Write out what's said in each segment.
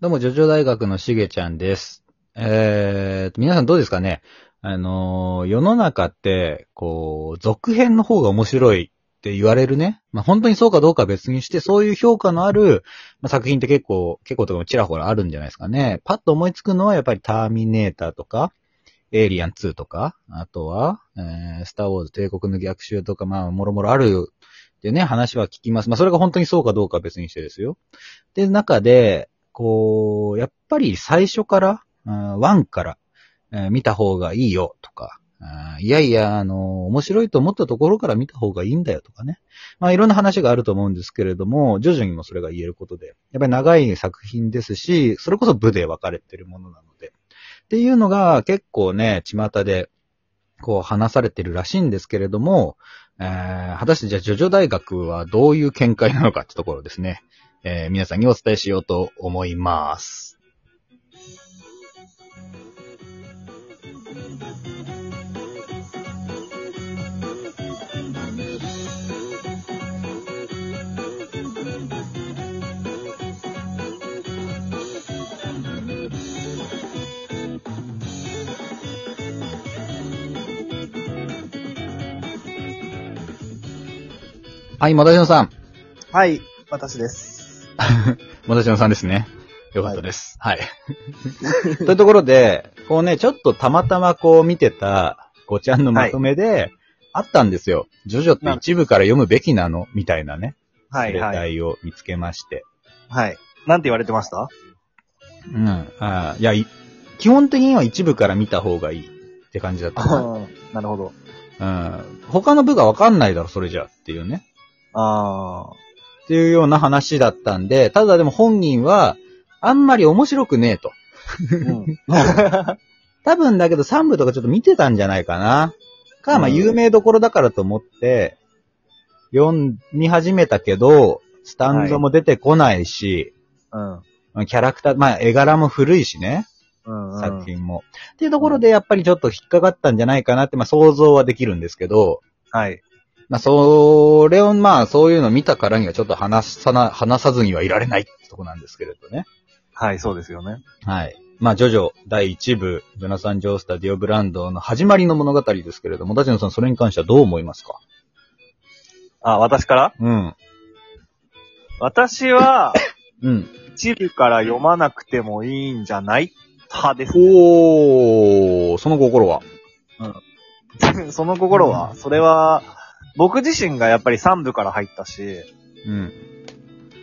どうも、ジョジョ大学のしげちゃんです。えー、皆さんどうですかね？あのー世の中って、こう、続編の方が面白いって言われるね。まあ、本当にそうかどうかは別にして、そういう評価のある、まあ、作品って結構、結構とかもちらほらあるんじゃないですかね。パッと思いつくのはやっぱりターミネーターとか、エイリアン2とか、あとは、えー、スターウォーズ帝国の逆襲とか、まあ、もろもろあるってね、話は聞きます。まあ、それが本当にそうかどうかは別にしてですよ。で、中で、こう、やっぱり最初から、うんワンから、えー見た方がいいよとか、いやいや、あの、面白いと思ったところから見た方がいいんだよとかね。まあいろんな話があると思うんですけれども、徐々にもそれが言えることで、やっぱり長い作品ですし、それこそ部で分かれてるものなので。っていうのが結構ね、巷で、こう話されてるらしいんですけれども、えー果たしてじゃあ、ジョジョ大学はどういう見解なのかってところですね。えー皆さんにお伝えしようと思います。はい、もだしのさん。はい、私です。もだしのさんですね。よかったです。はい。というところで、こうね、ちょっとたまたまこう見てた、ごちゃんのまとめで、あったんですよ。ジョジョって一部から読むべきなの？みたいなね。はい、例はい。題を見つけまして。はい。なんて言われてました？うん。あーいや、い基本的には一部から見た方がいいって感じだったな。なるほど。うん。他の部がわかんないだろ、それじゃっていうね。あっていうような話だったんで、ただでも本人は、あんまり面白くねえと。多分だけど3部とかちょっと見てたんじゃないかな。か、まあうん有名どころだからと思って、読み始めたけど、スタンドも出てこないし、うん。まあキャラクター、まあ絵柄も古いしね、うん。うん作。品も。っていうところでやっぱりちょっと引っかかったんじゃないかなって、まあ想像はできるんですけど、はい。まあそれをまあそういうの見たからにはちょっと話さな、話さずにはいられないってとこなんですけれどね。はい、そうですよね。はい。まあ、ジョジョ第1部、ジョナサン・ジョースター・ディオ・ブランドの始まりの物語ですけれども、ダチノさんそれに関してはどう思いますか？あ、私から？うん。私は、うん。一部から読まなくてもいいんじゃない派です。おー、その心は？その心は、それは、僕自身がやっぱり3部から入ったし、うん。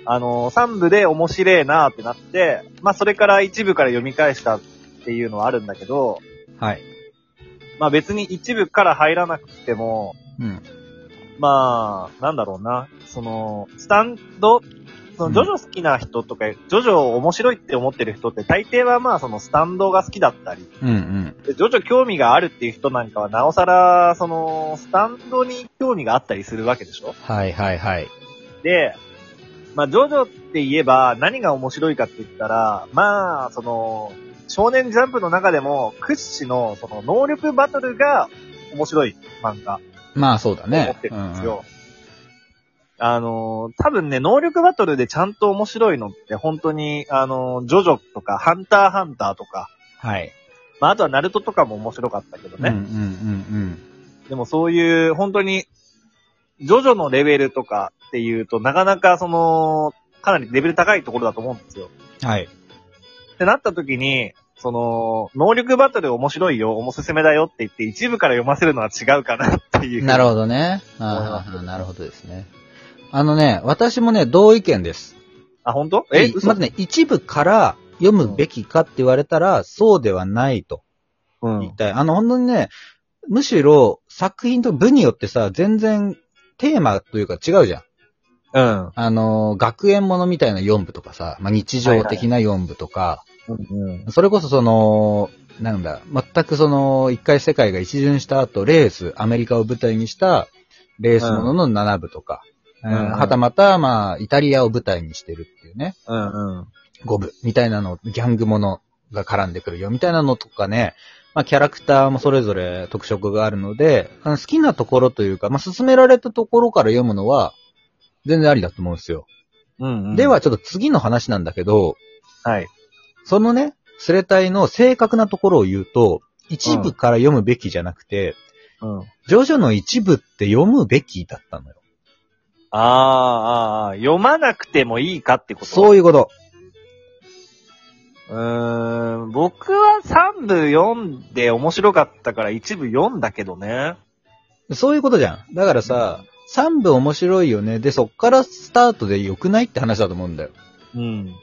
あの、3部で面白いなってなって、まあそれから一部から読み返したっていうのはあるんだけど、はい。まあ別に一部から入らなくても、うん。まあ、なんだろうな。その、スタンド、その、うんジョジョ好きな人とか、ジョジョ面白いって思ってる人って大抵はまあ、そのスタンドが好きだったり、うんうん。でジョジョ興味があるっていう人なんかは、なおさら、その、スタンドに興味があったりするわけでしょ？はいはいはい。で、まあ、ジョジョって言えば何が面白いかって言ったら、まあ、その、少年ジャンプの中でも屈指の、その、能力バトルが面白い漫画。まあそうだね。思ってるんですよ。あのー、多分ね、能力バトルでちゃんと面白いのって本当に、あのー、ジョジョとか、ハンターハンターとか、うんはい。まあ、あとはナルトとかも面白かったけどうんうんうね。んでもそういう、本当に、ジョジョのレベルとかっていうと、なかなかその、かなりレベル高いところだと思うんですよ。うん。はい。ってなった時に、その、能力バトル面白いよ、おすすめだよって言って、一部から読ませるのは違うかなっていう。なるほどね。ああ、なるほどですね。あのね、私もね、同意見です。あ、本当？え、まずね、一部から読むべきかって言われたら、そうではないと。うん言いたい。あの、本当にね、むしろ作品と部によってさ、全然テーマというか違うじゃん。うん。あの、学園ものみたい na4 部とかさ、まあ、日常的な4部とか、うん。それこそその、なんだ、全くその、一回世界が一巡した後、レース、アメリカを舞台にした、レースものの7部とか、んうんはたまた、まあ、イタリアを舞台にしてるっていうね、うん。うん。5部みたいなの、ギャングものが絡んでくるよみたいなのとかね、まあキャラクターもそれぞれ特色があるので、あの好きなところというか、まあ進められたところから読むのは、全然ありだと思うんですよ。うん、うん。では、、ちょっと次の話なんだけど、はい。そのね、スレタイの正確なところを言うと、一部から読むべきじゃなくて、うん。ジョジョの一部って読むべきだったのよ。ああ、ああ、読まなくてもいいかってこと？そういうこと。うーん、僕は3部読んで面白かったから一部読んだけどね。そういうことじゃん。だからさ、3部面白いよね。で、そっからスタートで良くないって話だと思うんだよ。うん。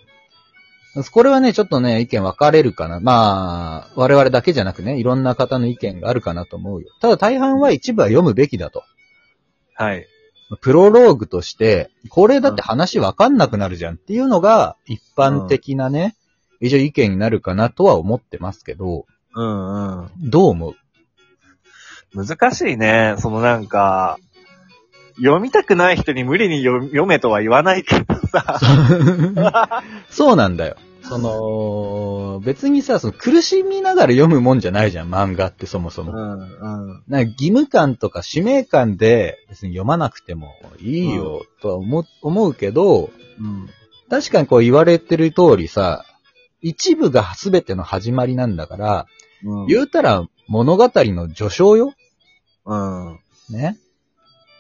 これはね、ちょっとね、意見分かれるかな。まあ、我々だけじゃなくね、いろんな方の意見があるかなと思うよ。ただ大半は一部は読むべきだと。はい。プロローグとして、これだって話分かんなくなるじゃんっていうのが、一般的なね、一応意見になるかなとは思ってますけど、うんうん。どう思う？難しいね。そのなんか、読みたくない人に無理に読読めとは言わないけどさ。そう なんだよ。その、別にさ、その苦しみながら読むもんじゃないじゃん、漫画ってそもそうも。んうん。なんか義務感とか使命感で別に読まなくてもいいよとは思う思うけど、うん。確かにこう言われてる通りさ、一部が全ての始まりなんだから、うん。言うたら物語の序章ようん。ね。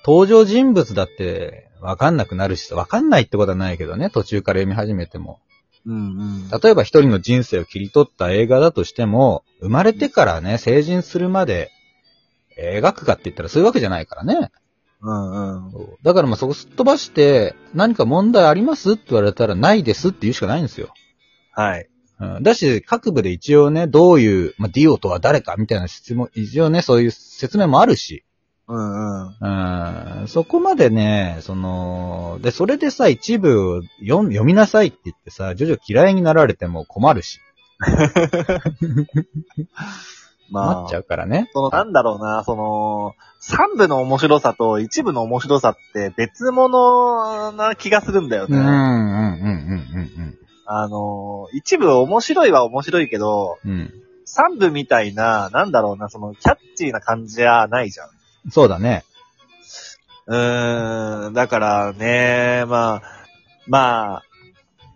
登場人物だってわかんなくなるし、わかんないってことはないけどね、途中から読み始めても。うんうん。例えば一人の人生を切り取った映画だとしても、生まれてからね、成人するまで描くかって言ったらそういうわけじゃないからね。うんうん。だからまあそこすっ飛ばして、何か問題ありますって言われたらないですって言うしかないんですよ。はい。うん、だし、各部で一応ね、どういう、まあ、ディオとは誰かみたいな質問、一応ね、そういう説明もあるし、うんうん。うん、そこまでね、その、で、それでさ、一部を読読みなさいって言ってさ、徐々嫌いになられても困るし、まあ。困っちゃうからね。その、なんだろうな、その、三部の面白さと一部の面白さって別物な気がするんだよね。うん、うん、うん、うん、あの、一部面白いは面白いけど、うん。うん。三部みたいな、なんだろうな、その、キャッチーな感じじゃないじゃん。そうだね。うーん、だからね、まあ、まあ、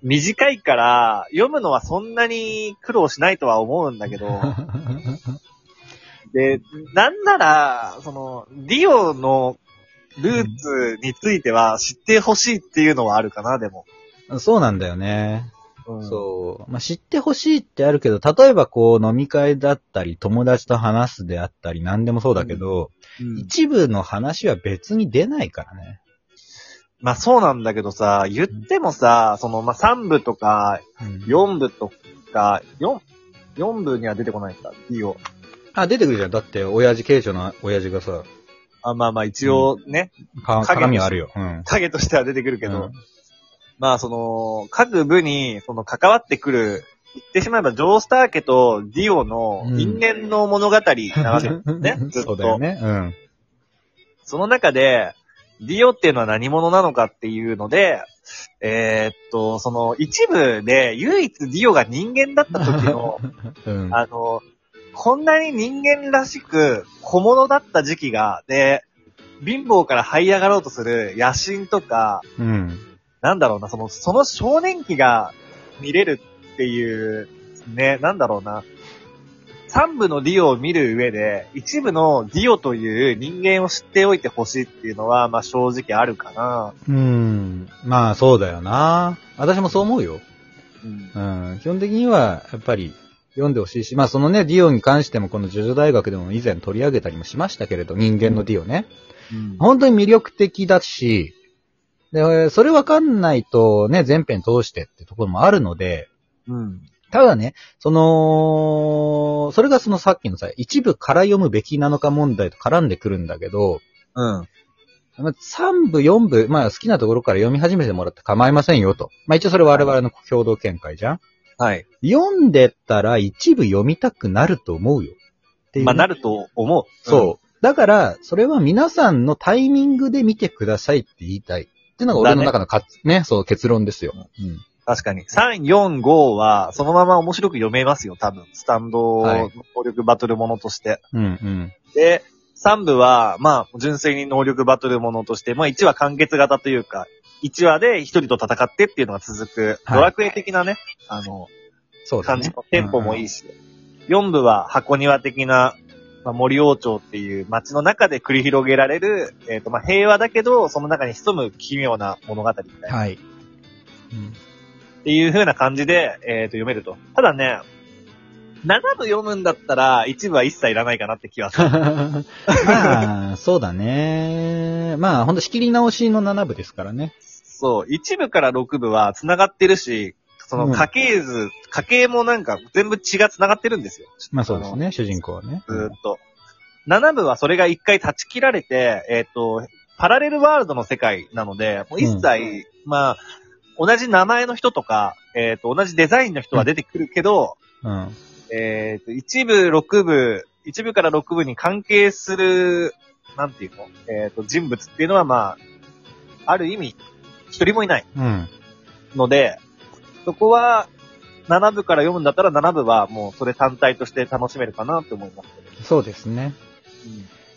短いから、読むのはそんなに苦労しないとは思うんだけど、で、なんなら、その、ディオのルーツについては知ってほしいっていうのはあるかな、でも。そうなんだよね。うん、そう。まあ、知ってほしいってあるけど、例えばこう飲み会だったり、友達と話すであったり、何でもそうだけど、うん一部の話は別に出ないからね。まあそうなんだけどさ、言ってもさ、その、まあ3部とか、4部とか、4、4部には出てこないか、ディオ。あ、出てくるじゃん。だって、親父、慶長の親父がさ、あまあまあ一応ね、か影鏡はあるよ。うん。影としては出てくるけど、うんまあその、各部に、その関わってくる、言ってしまえばジョースター家とディオの因縁の物語なわけですね、ずっと。そうだよね。うん。その中で、ディオっていうのは何者なのかっていうので、えーっと、その一部で唯一ディオが人間だった時の、うん。あの、こんなに人間らしく小物だった時期が、で、貧乏から這い上がろうとする野心とか、うん。なんだろうな、その、その少年期が見れるっていう、ね、なんだろうな。三部のディオを見る上で、一部のディオという人間を知っておいてほしいっていうのは、まあ正直あるかな。うん。まあ、そうだよな。私もそう思うよ。うん。うん。基本的には、やっぱり、読んでほしいし、まあそのね、ディオに関してもこのジョジョ大学でも以前取り上げたりもしましたけれど、人間のディオね。本当に魅力的だし、で、それわかんないとね、全編通してってところもあるので、うん。ただね、その、それがそのさっきのさ、一部から読むべきなのか問題と絡んでくるんだけど、うん。まあ3部、4部、まあ好きなところから読み始めてもらって構いませんよと。まあ一応それ我々の共同見解じゃんはい。読んでったら一部読みたくなると思うよ。っていうね、まあなると思う。そう。だから、それは皆さんのタイミングで見てくださいって言いたい。っていうのが俺の中のか、ねそう、結論ですよ。うん。確かに。3、4、5は、そのまま面白く読めますよ、多分。スタンドはい能力バトルものとして。うん、うん。で、3部は、まあ、純粋に能力バトルものとして、まあ1話完結型というか、1話で1人と戦ってっていうのが続く、はいドラクエ的なね、あの、そうだね感じの。テンポもいいし。4部は箱庭的な、まあ、森王朝っていう街の中で繰り広げられる、えっ、と、まあ、平和だけど、その中に潜む奇妙な物語みたいな。はい。うんっていう風な感じで、えっ、と、読めると。ただね、7部読むんだったら、1部は一切いらないかなって気はする。まあ、そうだね。まあ、ほんと仕切り直しの7部ですからね。そう、1部から6部は繋がってるし、その家系図、家系もなんか全部血が繋がってるんですよ。まあそうですね、主人公はね。ずーっと。7部はそれが一回断ち切られて、えっ、と、パラレルワールドの世界なので、もう一切、まあ、同じ名前の人とか、えっ、と、同じデザインの人は出てくるけど、うん。えっ、と、1部、6部、1部から6部に関係する、なんていうのえっ、と、人物っていうのはまあ、ある意味、一人もいないうん。ので、そこは、7部から読むんだったら7部はもうそれ単体として楽しめるかなって思いますけど。そうですね。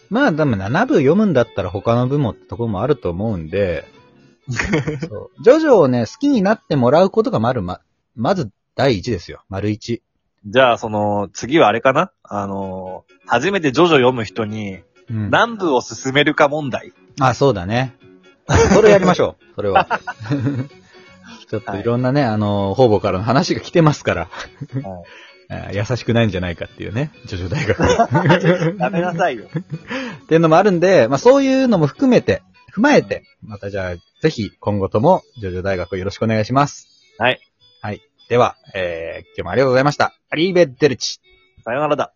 まあ、でも7部読むんだったら他の部もってところもあると思うんで、そう。ジョジョをね、好きになってもらうことがまる、ま、まず第一ですよ。丸一。じゃあ、その、次はあれかな？あの、初めてジョジョ読む人に、うん。何部を進めるか問題。あ、そうだね。それやりましょう。それは。ちょっといろんなね、あの、方々からの話が来てますから、あ 優しくないんじゃないかっていうね、ジョジョ大学。やめなさいよ。っていうのもあるんで、まあそういうのも含めて、踏まえて、またじゃあ、ぜひ今後とも、ジョジョ大学よろしくお願いします。はい。はい。では、えー、今日もありがとうございました。アリーベッデルチ。さよならだ。